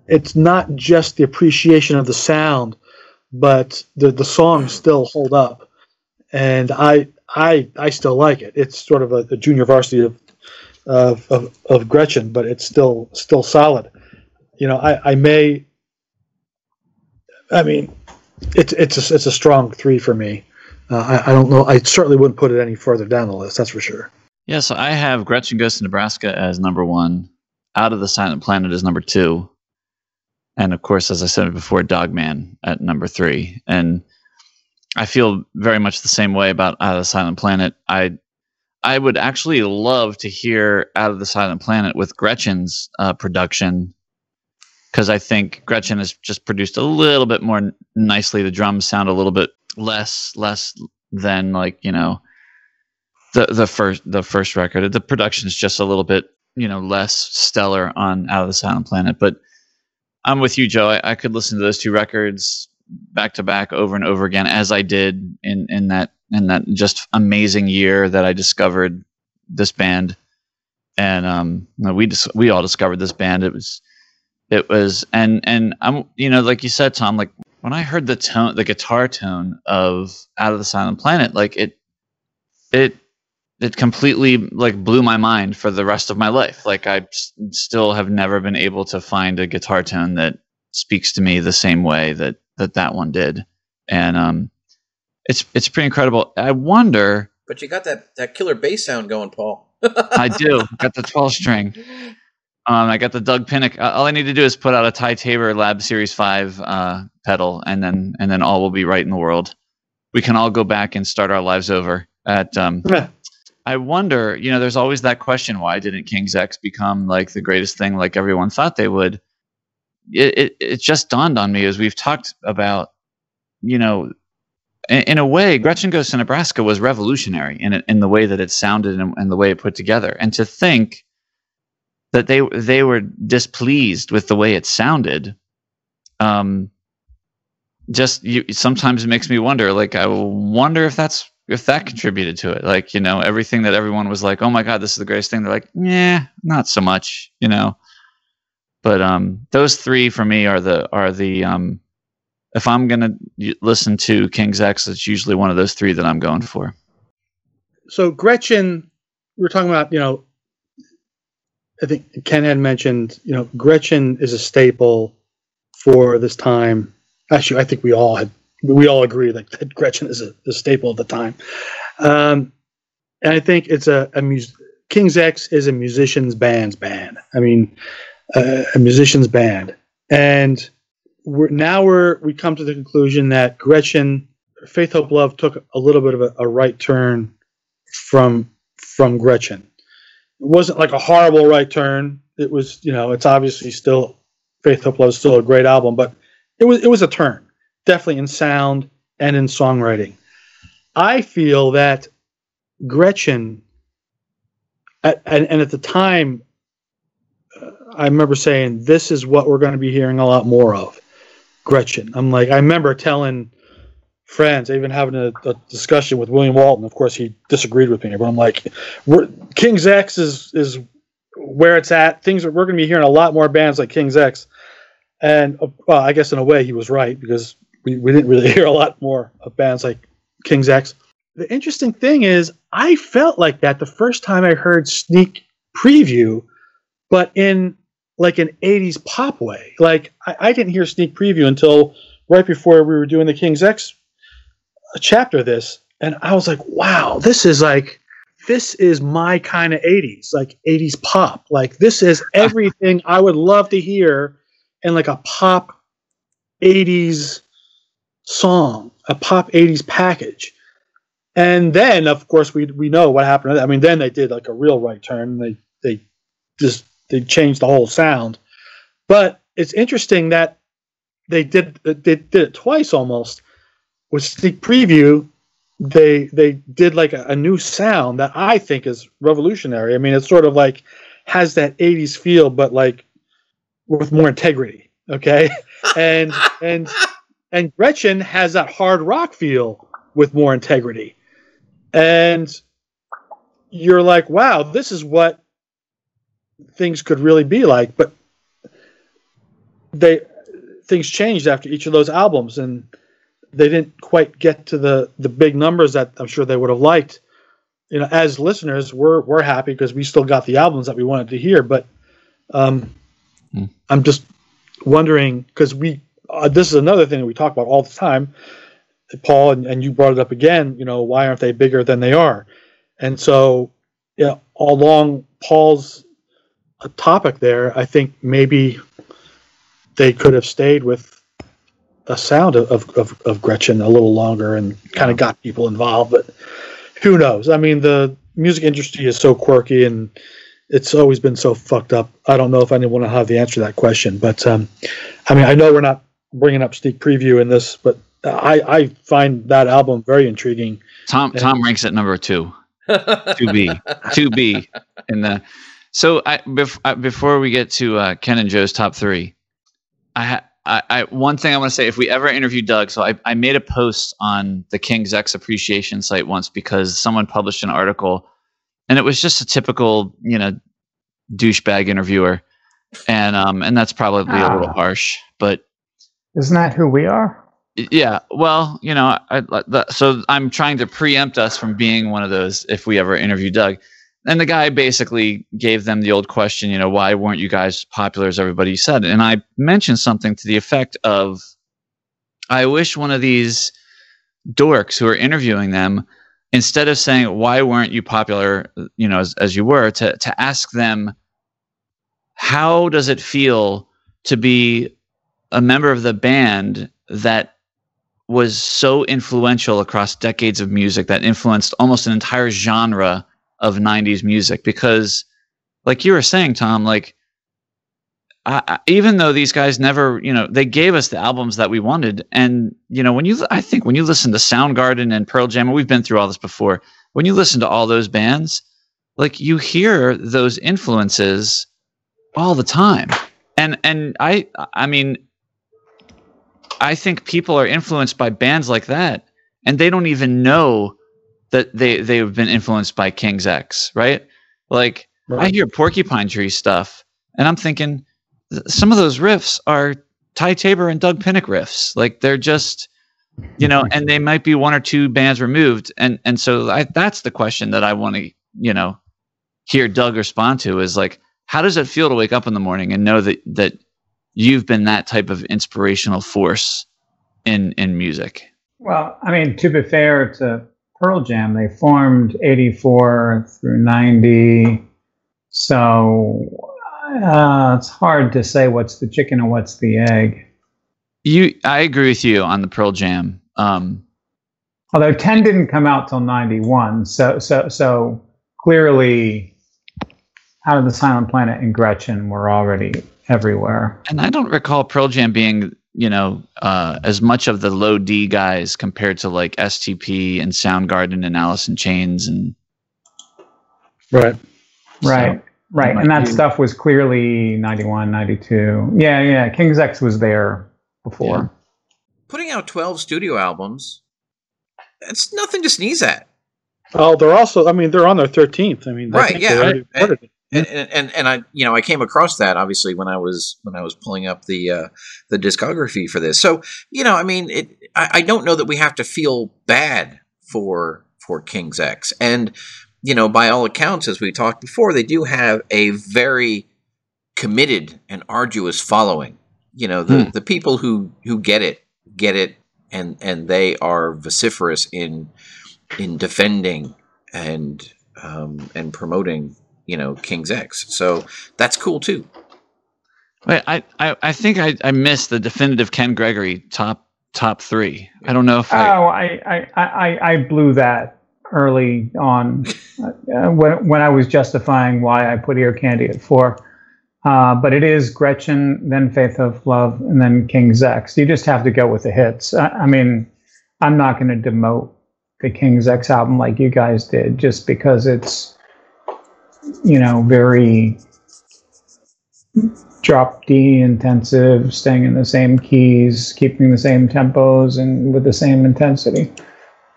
it's not just the appreciation of the sound, but the the songs still hold up, and I I I still like it. It's sort of a, a junior varsity of, of of of Gretchen, but it's still still solid. You know, I I may. I mean, it's it's a, it's a strong three for me. Uh, I, I don't know. I certainly wouldn't put it any further down the list. That's for sure. Yeah, so I have Gretchen Goes to Nebraska as number one, Out of the Silent Planet is number two, and of course, as I said before, Dogman at number three. And I feel very much the same way about Out of the Silent Planet. I I would actually love to hear Out of the Silent Planet with Gretchen's uh, production because I think Gretchen has just produced a little bit more n- nicely. The drums sound a little bit less less than like you know the the first the first record. The production is just a little bit you know less stellar on Out of the Silent Planet, but I'm with you, Joe. I, I could listen to those two records back to back over and over again, as I did in in that in that just amazing year that I discovered this band. and um, we just we all discovered this band. It was it was and and I'm you know like you said, Tom, like when I heard the tone, the guitar tone of Out of the Silent Planet, like it it it completely like blew my mind for the rest of my life. Like I s- still have never been able to find a guitar tone that speaks to me the same way that that that one did, and um, it's it's pretty incredible. I wonder. But you got that that killer bass sound going, Paul. *laughs* I do got the twelve string. Um, I got the Doug Pinnick. Uh, all I need to do is put out a Ty Tabor Lab Series Five uh, pedal, and then and then all will be right in the world. We can all go back and start our lives over. At um, I wonder, you know, there's always that question: Why didn't King's X become like the greatest thing, like everyone thought they would? It it, it just dawned on me as we've talked about, you know, in, in a way, Gretchen Goes to Nebraska was revolutionary in in the way that it sounded and, and the way it put together. And to think that they they were displeased with the way it sounded, um, just you, sometimes it makes me wonder. Like, I wonder if that's if that contributed to it. Like, you know, everything that everyone was like, "Oh my god, this is the greatest thing." They're like, "Yeah, not so much," you know. But um, those three for me are the are the um, if I'm gonna listen to King's X, it's usually one of those three that I'm going for. so Gretchen, we were talking about, you know, I think Ken had mentioned, you know, Gretchen is a staple for this time. Actually, I think we all had, we all agree that, that Gretchen is a, a staple of the time. Um, and I think it's a, a mus- King's X is a musician's band's band. I mean, uh, a musician's band. And we're, now we're, we come to the conclusion that Gretchen, Faith, Hope, Love took a little bit of a, a right turn from from Gretchen. It wasn't like a horrible right turn. It was, you know, it's obviously still Faith Hope Love is still a great album, but it was it was a turn, definitely in sound and in songwriting. I feel that Gretchen, at, and, and at the time, uh, I remember saying, "This is what we're going to be hearing a lot more of." Gretchen. I'm like, I remember telling friends, even having a, a discussion with William Walton. Of course, he disagreed with me, but I'm like, King's X is is where it's at. Things are, we're going to be hearing a lot more bands like King's X, and uh, well, I guess in a way he was right because we, we didn't really *laughs* hear a lot more of bands like King's X. The interesting thing is, I felt like that the first time I heard Sneak Preview, but in like an 80s pop way. Like, I, I didn't hear Sneak Preview until right before we were doing the King's X uh, chapter of this and i was like wow this is like this is my kind of 80s like 80s pop like this is *laughs* everything i would love to hear in like a pop 80s song a pop 80s package. And then of course we we know what happened i mean then they did like a real right turn. They they just they changed the whole sound. But it's interesting that they did they did it twice almost. With sneak preview they they did like a, a new sound that i think is revolutionary. I mean it's sort of like has that 80s feel but like with more integrity okay? *laughs* And and and gretchen has that hard rock feel with more integrity and you're like wow this is what things could really be like but they things changed after each of those albums and they didn't quite get to the the big numbers that I'm sure they would have liked. You know, as listeners, we're we're happy because we still got the albums that we wanted to hear. But um, Hmm. I'm just wondering because we uh, this is another thing that we talk about all the time, Paul, and, and you brought it up again. You know, why aren't they bigger than they are? And so, yeah, along Paul's uh, topic there, I think maybe they could have stayed with a sound of, of, of, of Gretchen a little longer and kind of got people involved. But who knows? I mean, the music industry is so quirky and it's always been so fucked up. I don't know if anyone will have the answer to that question. But um, I mean, I know we're not bringing up sneak preview in this, but I, I find that album very intriguing. Tom Tom ranks at number two, two B, two B in the. So I, bef- I before we get to uh, Ken and Joe's top three, I, ha- I, I one thing I want to say: if we ever interview Doug, so I, I made a post on the King's X appreciation site once because someone published an article, and it was just a typical, you know, douchebag interviewer, and um, and that's probably a little Ah. harsh, but Isn't that who we are? yeah. Well, you know, I, so I'm trying to preempt us from being one of those if we ever interview Doug. And the guy basically gave them the old question, you know, why weren't you guys popular as everybody said? And I mentioned something to the effect of, I wish one of these dorks who are interviewing them, instead of saying why weren't you popular, you know, as, as you were, to to ask them, how does it feel to be a member of the band that was so influential across decades of music that influenced almost an entire genre of 90s music because like you were saying tom like I, I- even though these guys never you know they gave us the albums that we wanted and you know when you i think when you listen to soundgarden and pearl jam and we've been through all this before when you listen to all those bands like you hear those influences all the time. And and i i mean I think people are influenced by bands like that, and they don't even know that they they've been influenced by King's X, right? Like I hear Porcupine Tree stuff, and I'm thinking th- some of those riffs are Ty Tabor and Doug Pinnick riffs. Like they're just, you know, and they might be one or two bands removed, and and so I, that's the question that I want to, you know, hear Doug respond to is like, how does it feel to wake up in the morning and know that that you've been that type of inspirational force in in music. Well, I mean, to be fair to Pearl Jam, they formed 84 through 90. So uh, it's hard to say what's the chicken and what's the egg. You, I agree with you on the Pearl Jam. Um, Although 10 didn't come out till 91. So, so, so clearly, Out of the Silent Planet and Gretchen were already everywhere. and I don't recall Pearl Jam being, you know, uh, as much of the low D guys compared to like STP and Soundgarden and Alice in Chains and Right. Right. Right. And that be- stuff was clearly 91, 92. Yeah, yeah. King's X was there before. Putting out 12 studio albums, it's nothing to sneeze at. Oh, they're also. I mean, they're on their thirteenth. I mean, Right, yeah, they already and- and, and I you know I came across that obviously when I was when I was pulling up the uh, the discography for this. So you know I mean it I, I don't know that we have to feel bad for for King's X and you know by all accounts as we talked before they do have a very committed and arduous following. You know the Hmm. the people who who get it get it and and they are vociferous in in defending and um, and promoting you know King's X. So that's cool too. Wait, I, I, I think I, I missed the definitive Ken Gregory top top three. I don't know if I. Oh, I, I, I, I blew that early on uh, when, when I was justifying why I put Ear Candy at four. Uh, but it is Gretchen, then Faith Hope Love, and then King's X. You just have to go with the hits. I, I mean, I'm not going to demote the King's X album like you guys did just because it's, you know, very drop D intensive, staying in the same keys, keeping the same tempos, and with the same intensity.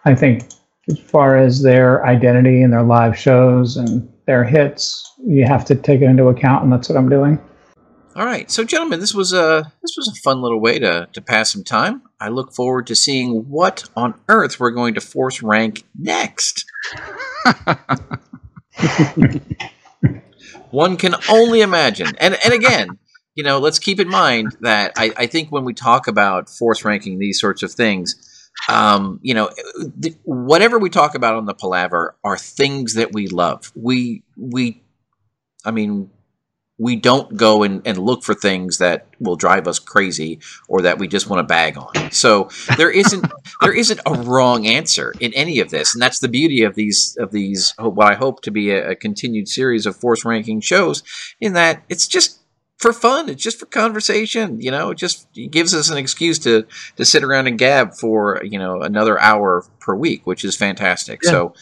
I think as far as their identity and their live shows and their hits, you have to take it into account, and that's what I'm doing. All right, so gentlemen, this was a this was a fun little way to to pass some time. I look forward to seeing what on earth we're going to force rank next. *laughs* One can only imagine, and and again, you know, let's keep in mind that I, I think when we talk about force ranking these sorts of things, um, you know, th- whatever we talk about on the palaver are things that we love. We we, I mean, we don't go and, and look for things that will drive us crazy or that we just want to bag on. So there isn't *laughs* there isn't a wrong answer in any of this, and that's the beauty of these of these what I hope to be a, a continued series of force ranking shows. In that it's just for fun, it's just for conversation. You know, it just gives us an excuse to to sit around and gab for you know another hour per week, which is fantastic. Yeah. So.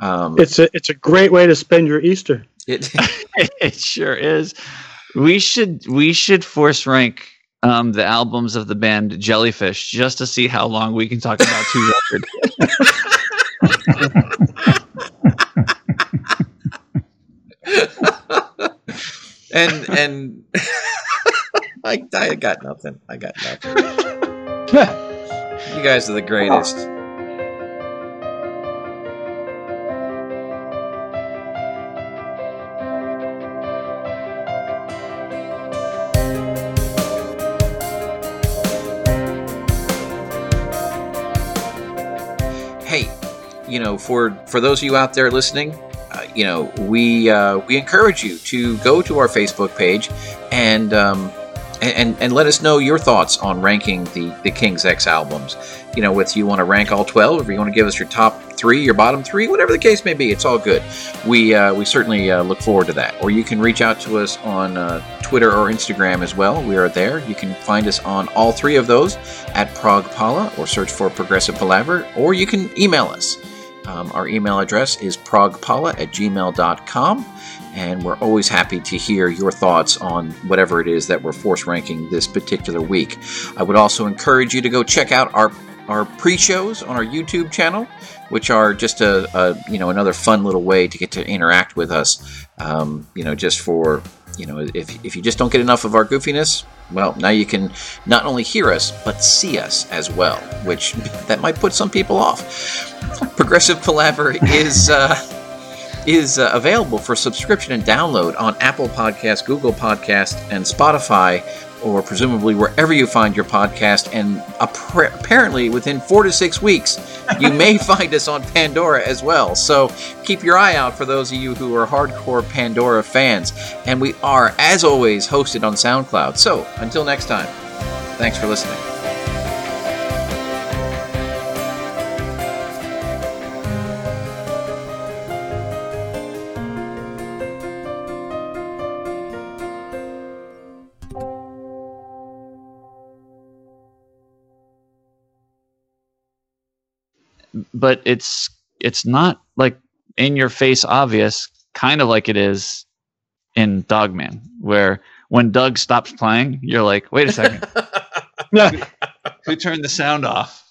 Um, It's a it's a great way to spend your Easter. It, *laughs* *laughs* it sure is. We should we should force rank um, the albums of the band Jellyfish just to see how long we can talk about two records. *laughs* and and I, I got nothing. I got nothing. You guys are the greatest. You know, for for those of you out there listening, uh, you know, we uh, we encourage you to go to our Facebook page and um, and and let us know your thoughts on ranking the the King's X albums. You know, whether you want to rank all twelve, or you want to give us your top three, your bottom three, whatever the case may be, it's all good. We uh, we certainly uh, look forward to that. Or you can reach out to us on uh, Twitter or Instagram as well. We are there. You can find us on all three of those at Progpala, or search for Progressive Palaver, or you can email us. Um, our email address is progpala at gmail.com, and we're always happy to hear your thoughts on whatever it is that we're force ranking this particular week. I would also encourage you to go check out our our pre-shows on our YouTube channel, which are just a, a you know another fun little way to get to interact with us. Um, you know, just for you know, if if you just don't get enough of our goofiness, well, now you can not only hear us but see us as well, which *laughs* that might put some people off. Progressive Palaver is. Uh, is uh, available for subscription and download on Apple Podcasts, Google Podcast, and Spotify, or presumably wherever you find your podcast. And apparently, within four to six weeks, you may *laughs* find us on Pandora as well. So keep your eye out for those of you who are hardcore Pandora fans. And we are, as always, hosted on SoundCloud. So until next time, thanks for listening. But it's it's not like in your face obvious, kind of like it is in Dogman, where when Doug stops playing, you're like, wait a second, *laughs* who turned the sound off?